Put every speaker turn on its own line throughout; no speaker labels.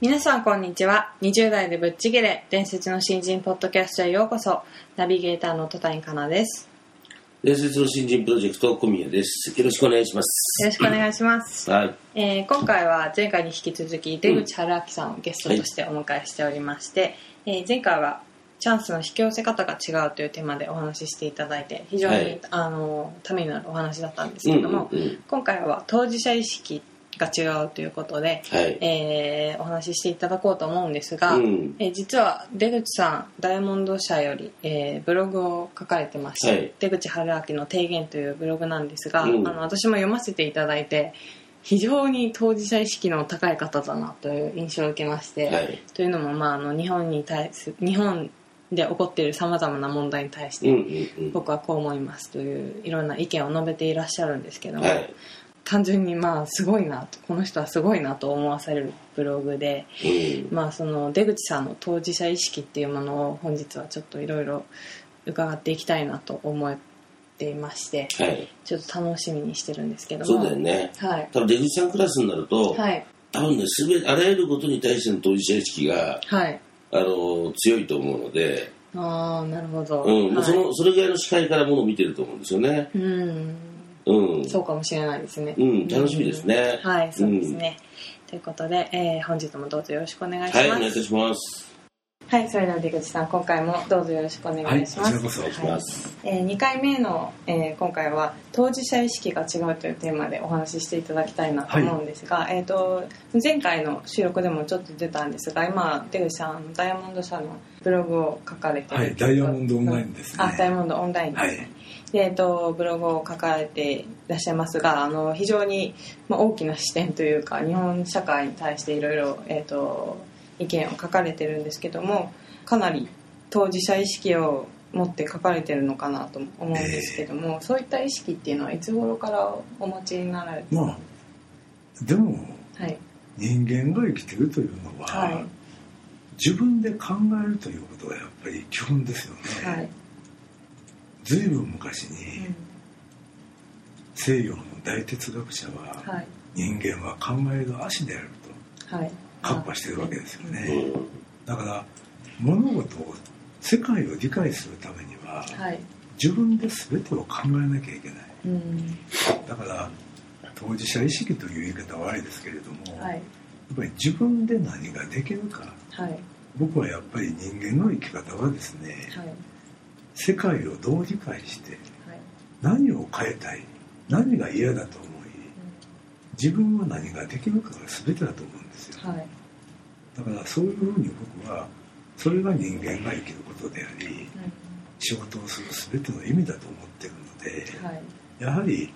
皆さんこんにちは。20代でぶっちぎれ。伝説の新人ポッドキャストへようこそ。ナビゲーターの戸谷香奈です。
伝説の新人プロジェクト小宮です。よろしくお願いします。
よろしくお願いします、
はい。
えー今回は前回に引き続き出口春明さんをゲストとしてお迎えしておりまして、えー前回はチャンスの引き寄せ方が違うというテーマでお話ししていただいて非常に、
はい。
あのためになるお話だったんですけども、
うんうんうん。
今回は当事者意識が違うということで、
はい。
えーお話ししていただこうと思うんですが、
うん。
えー実は出口さんダイヤモンド社より、えーブログを書かれてまして、
はい。
出口春明の提言というブログなんですが、
うん。
あの私も読ませていただいて非常に当事者意識の高い方だなという印象を受けまして、
はい。
というのも、まあ、あの日本に対す日本で起こっているさまざまな問題に対して、僕はこう思いますといういろんな意見を述べていらっしゃるんですけども、
はい
単純にまあすごいなとこの人はすごいなと思わされるブログで、
うん。
まあ、その出口さんの当事者意識っていうものを本日はちょっといろいろ伺っていきたいなと思っていまして
はい。
ちょっと楽しみにしてるんですけども
そうだよね。
はい。
多分出口さんクラスになると、
はい。
多分ねすべあらゆることに対しての当事者意識が
はい。
あの強いと思うので、
ああなるほど、
うん。もう
はい。
そのそれぐらいの視界からものを見てると思うんですよね。
うん
うん。
そうかもしれないですね。
うん楽しみですね。
うんはいそうですね、ということで、えー本日もどうぞよろしくお願いします。
はいお願いいたします。
はい、それでは出口さん今回もどうぞよろしくお願いします、
はいこちらこそお願いし
ます。
えー、2回目の、えー今回は当事者意識が違うというテーマでお話ししていただきたいなと思うんですが、えー、と前回の収録でもちょっと出たんですが今出口さんダイヤモンド社のブログを書かれてる
はいダイヤモンドオンラインですね。
あダイヤモンドオンラインですね、
はい。
でえー、とブログを書かれていらっしゃいますがあの非常に、まあ、大きな視点というか日本社会に対していろいろえーと意見を書かれてるんですけどもかなり当事者意識を持って書かれてるのかなと思うんですけども、そういった意識っていうのはいつ頃からお持ちになられて
まあでも
はい。
人間が生きてるというのは、
はい。
自分で考えるということがやっぱり基本ですよね、
はい、
ずいぶん昔に
うん。
西洋の大哲学者は、
はい。
人間は考える足である
はい。
とカッパしてるわけですよ
う
ね、
ん
だから物事を世界を理解するためには
はい。
自分で全てを考えなきゃいけない。
うん。
だから当事者意識という言い方は悪いですけれども、
はい。
やっぱり自分で何ができるか。
はい。
僕はやっぱり人間の生き方はですね
はい
世界をどう理解して
はい。
何を変えたい何が嫌だと思い自分は何ができるかが全てだと思うんですよ。
はい。
だからそういうふうに僕はそれが人間が生きることであり仕事をする全ての意味だと思ってるので
はい。
やはり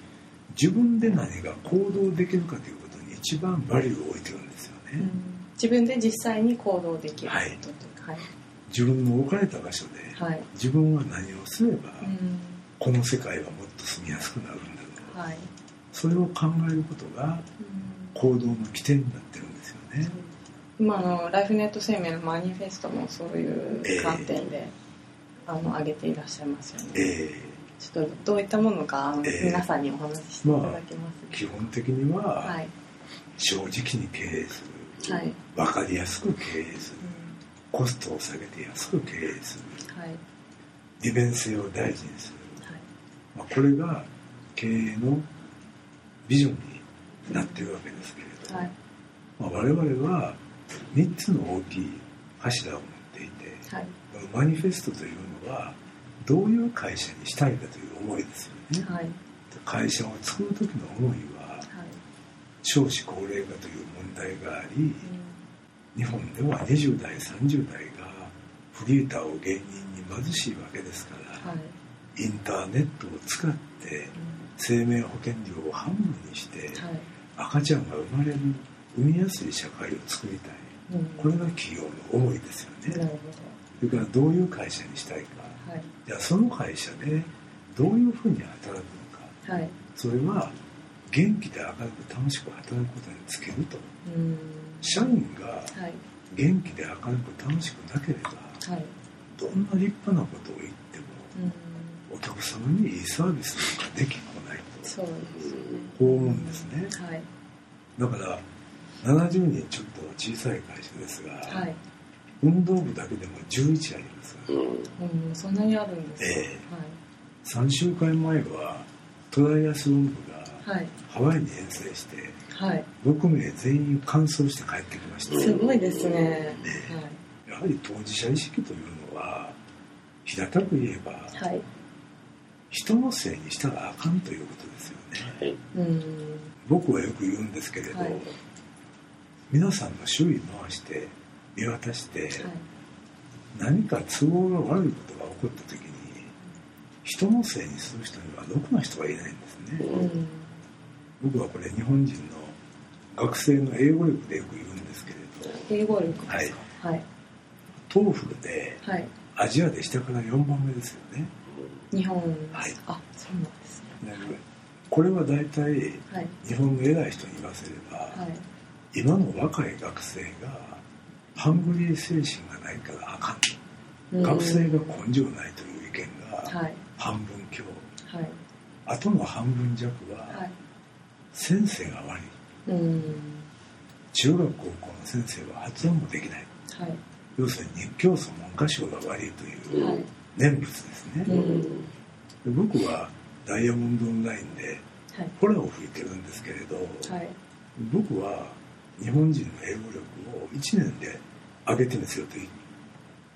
自分で何が行動できるかということに一番バリューを置いてるんですよね、
うん。自分で実際に行動できることというかはい
自分の置かれた場所で
はい。
自分は何をすれば
うん。
この世界はもっと住みやすくなるんだろう。
はい。
それを考えることが行動の起点になってるんですよね。
今あのライフネット生命のマニフェストもそういう観点で、あの挙げていらっしゃいますよね、
え
ちょっとどういったものか皆さんにお話ししていただけま
ー基本的には
はい。
正直に経営する。
はい、
分かりやすく経営するコストを下げて安く経営する。
はい。
利便性を大事にする、
はい。
まあ、これが経営のビジョンになってるわけですけれど、
はい。
まあ、我々は3つの大きい柱を持っていて
はい。
マニフェストというのはどういう会社にしたいかという思いですよね。
はい。
会社を作る時の思いは
はい。
少子高齢化という問題があり
うん
日本では20代30代がフリーターを芸人に貧しいわけですから
はい。
インターネットを使って生命保険料を半分にして
はい。
赤ちゃんが生まれる産みやすい社会を作りたい。
うん。
これが企業の思いですよね。それからどういう会社にしたいか。
どはい。
じゃあその会社でどういうふうに働くのか。
はい。
それは元気で明るく楽しく働くことにつけると。
うん。
社員が
はい。
元気で明るく楽しくなければ
はい。
どんな立派なことを言っても
うん。
お客様にいいサービスなんかできっこないと。
そうですよね。
こう思うんですね。
はい。
だから70人ちょっと小さい会社ですが、
はい。
運動部だけでも11あります、
うん。
うんそんなにあるんですか。
え3週間前はトライアスロン部が
はい。
ハワイに遠征して
はい。はい
6名全員完走して帰ってきました、
すごいですね。
やはり当事者意識というのは平たく言えば人のせいにしたらあかんということですよね。
はい。
うん。
僕はよく言うんですけれど、
はい。
皆さんの周囲回して見渡して、
はい。
何か都合が悪いことが起こった時に人のせいにする人にはろくな人がいないんですね、
うん
僕はこれ日本人の学生の英語力でよく言うんですけれど
英語力ですか？はい。
TOEFLで
はい。
アジアで下から4番目ですよね。
日本
はい。
あそうなんですね。
でこれは大体
はい。
日本の偉い人に言わせれば、
はい。
今の若い学生がハングリー精神がないからあかん、
うん。
学生が根性ないという意見が
はい。
半分強。
はい。
あとの半分弱は
はい
先生が悪い。
うん
中学高校の先生は発音もできない。
はい。
要するに教祖文科省が悪いという
はい。
念仏ですね、
うん。
で僕はダイヤモンドオンラインで
はい。
ホラを吹いてるんですけれど、
はい。
僕は日本人の英語力を1年で上げてみせようと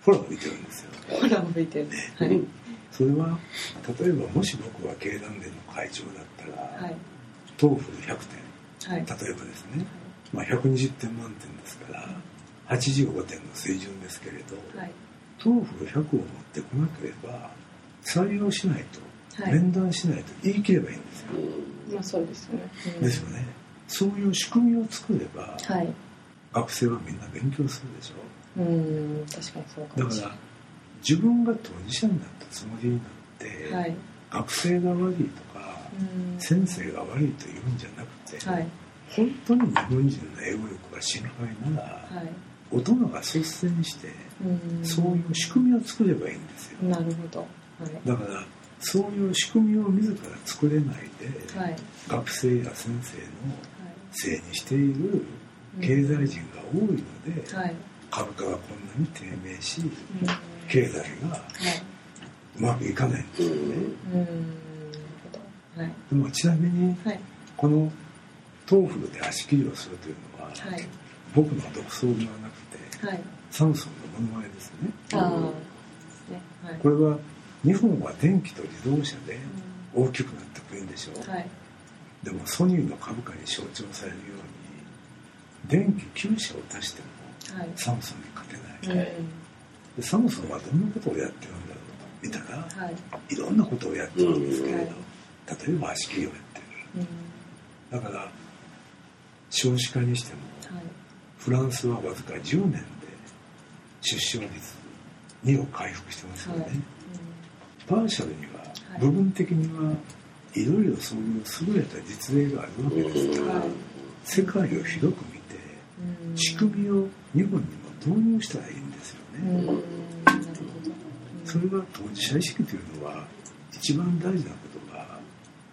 ホラを吹いてるんですよ。
ほら向いてる。はい。
それは例えばもし僕が経団連の会長だったら、
はい
TOEFL100
はい。
点例えばですね、まあ、120点満点ですから85点の水準ですけれど、
はい。
TOEFL100を持ってこなければ採用しないと、
はい。
面談しないと言い切ればいいんですよ、
まあそうですよね。うん。
ですよね。そういう仕組みを作れば、
はい。
学生はみんな勉強するでしょ。
うん。確かにそうかもしれ
だから自分が当事者になったつもりになって、
はい。
学生が悪いとか、
うん
先生が悪いというんじゃなくて、
はい。
本当に日本人の英語力が心配なら、
はい。
大人が率先して
うん。
そういう仕組みを作ればいいんですよ。
なるほど。はい。
だからそういう仕組みを自ら作れないで、
はい。
学生や先生の
は
せいにしている経済人が多いので、
いはい。
株価がこんなに低迷し
うん。は
経済が
い。う
まくいかないんですよね、
うんはい。
でもちなみに
はい。
この TOEFLで足切りをするというのは、
はい。
僕の独創ではなくて
はい。
サムソンのものまねですね。
ああですね。はい。
これは日本は電気と自動車で大きくなった国でしょう、
はい。
でもソニーの株価に象徴されるように電気9社を足しても
はい。
サムソンに勝て
う
ない、
ん。
でサムソンはどんなことをやってるんだろうと見たら
はい。
いろんなことをやってるんですけれど、
うん
例えば足切りをやってる。
うん。
だから少子化にしても
はい。
フランスはわずか10年で出生率2を回復してますよね、
はい。
パーシャルには
はい。
部分的にはいろいろそういう優れた実例があるわけです。から、
はい。
世界を広く見て
うん。
仕組みを日本にも導入したらいいんですよね、それが当事者意識というのは一番大事なことが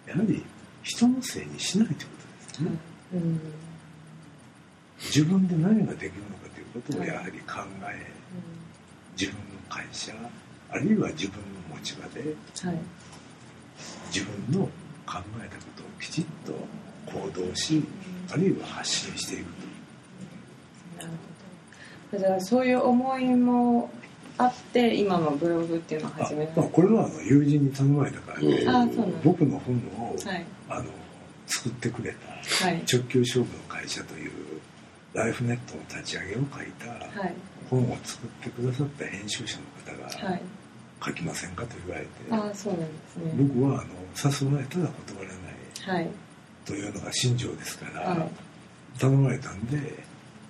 やはり人のせいにしないということですね、
うん。うん。
自分で何ができるのかということをやはり考え自分の会社あるいは自分の持ち場で
はい。
自分の考えたことをきちっと行動しあるいは発信していく
なるほど。じゃあそういう思いもあって今のブログっていうのを
あ
始めた、
まあ、これはあの友人に頼まれたから
です。
僕の本を、
はい。
あの作ってくれた
はい。
直球勝負の会社というライフネットの立ち上げを書いた
はい。
本を作ってくださった編集者の方が、
はい。
書きませんかと言われて
ああそうなんですね。
僕はあの誘われたら断らない
はい。
というのが信条ですから、
はい。
頼まれたんで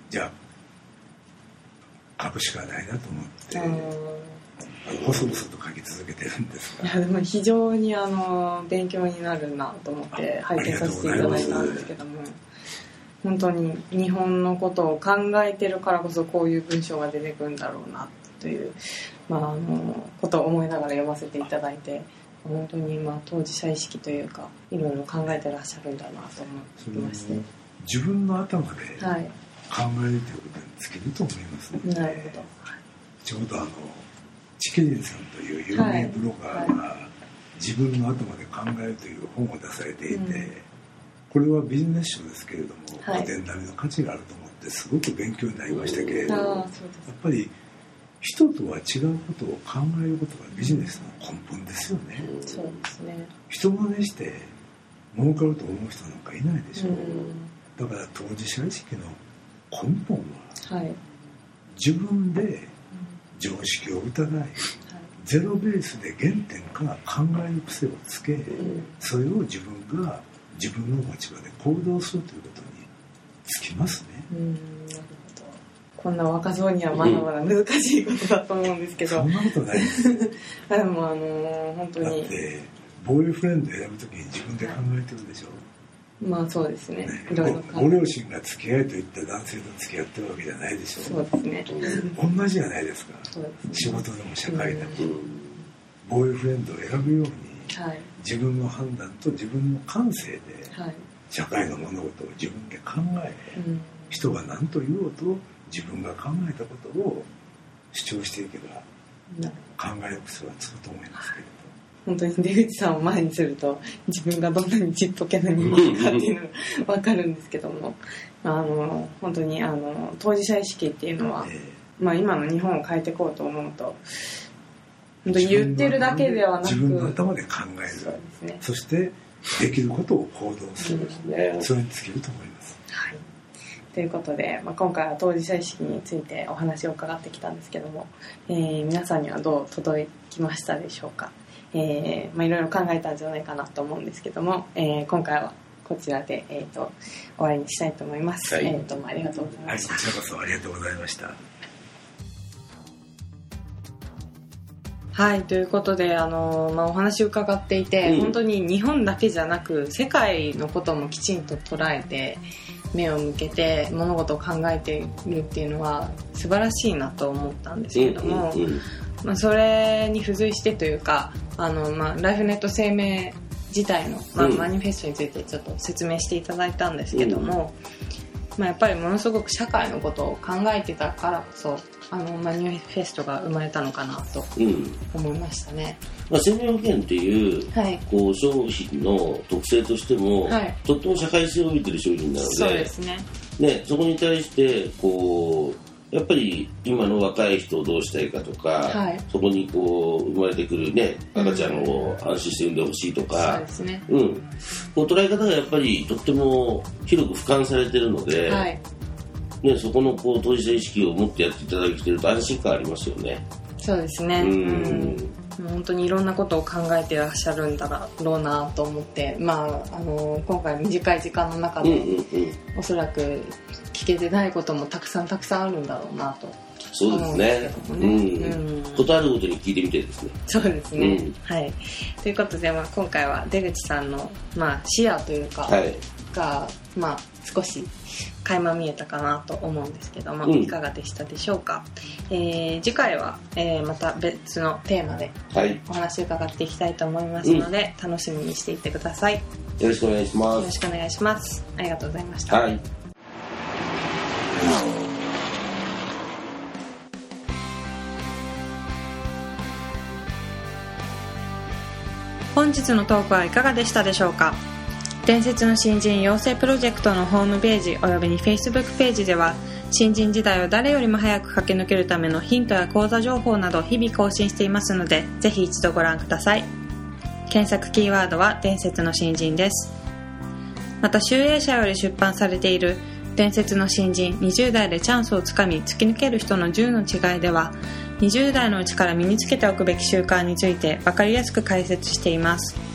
じゃあ書くしかないなと思って。細々と書き続けてるんです
いやでも非常にあの勉強になるなと思って拝見させていただいたんですけども。本当に日本のことを考えてるからこそこういう文章が出てくるんだろうなという、まあ、あのことを思いながら読ませていただいて本当にまあ当事者意識というかいろいろ考えてらっしゃるんだなと思
そ
いまして。
の自分の頭で考
はい
えるということに尽きると思います。ので、
なるほど。
ちょうどあのチケリンさんという有名ブロガーが自分の頭で考えるという本を出されていて、
うん。
これはビジネス書ですけれども、
はい。
古典並みの価値があると思ってすごく勉強になりましたけれども、やっぱり人とは違うことを考えることがビジネスの根本ですよね。
そうですね。
人真似して儲かると思う人なんかいないでしょ、
うん。
だから当事者意識の根本は
はい、
自分で常識を疑いゼロベースで原点から考える癖をつけ、それを自分が自分の持ち場で行動するということにつきますね。
うんこんな若造にはまだまだ難しいことだと思うんですけど、
そんなことないです。
でもあの本当
だっ
に
て、ボーイフレンド選ぶときに自分で考えてるでしょ。
まあそうですね。
ね。
いろいろ考
ご両親が付き合いといった男性と付き合ってるわけじゃないでしょ。
そうですね。
同じじゃないですか。
すね。
仕事でも社会でも。
うん。
ボーイフレンドを選ぶように、
はい。
自分の判断と自分の感性で
はい、
社会の物事を自分で考え、
うん、
人が何と言おうと自分が考えたことを主張していけば
な
考える癖はつくと思いますけれ
本当に出口さんを前にすると自分がどんなにちっぽけな人間かっていうのが分かるんですけどもあの本当にあの当事者意識っていうのはまあ、今の日本を変えていこうと思うと本当に言ってるだけではなく
自分の頭で考え
そう
る
ですね。
そしてできることを行動する、
ね。
それに尽きると思います。
はい、ということで、まあ、今回は当事者意識についてお話を伺ってきたんですけども、えー皆さんにはどう届きましたでしょうか、えーまあ、いろいろ考えたんじゃないかなと思うんですけども、えー今回はこちらで、えー、と終わりにしたいと思います、
はい。
えー、とありがとうござい
はいこ
ました、
ちらこそありがとうございました。
はい、ということで、あのまあ、お話を伺っていて、
うん。
本当に日本だけじゃなく世界のこともきちんと捉えて目を向けて物事を考えているっていうのは素晴らしいなと思ったんですけれども、
うんうん
まあ、それに付随してというかあの、まあ、ライフネット生命自体の、まあ、
うん。
マニフェストについてちょっと説明していただいたんですけども、まあ、やっぱりものすごく社会のことを考えてたからこそあのマニフェストが生まれたのかなと
うん。
思いましたね。
まあ、生命保険っていう
はい。
こう商品の特性としても、
はい。
とっても社会性を帯びてる商品なので
そうですね。
ね、そこに対してこうやっぱり今の若い人をどうしたいかとか、
はい
そこにこう生まれてくる、ね、赤ちゃんを安心して産んでほしいと
そう
か
で、すね。
うん、こう捉え方がやっぱりとっても広く俯瞰されてるので、
はい。
ね、そこのこう当事者意識を持ってやっていただけてると安心感ありますよね。
そうですね。
うん
うん本当にいろんなことを考えてらっしゃるんだろうなと思って、まあ、あの今回短い時間の中で、
うんうんうん、
おそらく聞けてないこともたくさんたくさんあるんだろうなと。
そうですね。
思
うん
うん。
ことあるごとに聞いてみてですね。
そうですね、
うん。
はい。ということで、まあ、今回は出口さんの、まあ、視野というか、
はい。
が、まあ、少し垣間見えたかなと思うんですけども、
うん。
いかがでしたでしょうか、えー次回は、えーまた別のテーマで
はい。
お話を伺っていきたいと思いますので、楽しみにしていてください。よ
よろしくお願いします。
ろしくお願いします。ありがとうございました、
はい。
本日のトークはいかがでしたでしょうか伝説の新人養成プロジェクトのホームページおよびに Facebook ページでは新人時代を誰よりも早く駆け抜けるためのヒントや講座情報など日々更新していますのでぜひ一度ご覧ください。検索キーワードは伝説の新人です。また集英社より出版されている伝説の新人20代でチャンスをつかみ突き抜ける人の10の違いでは20代のうちから身につけておくべき習慣について分かりやすく解説しています。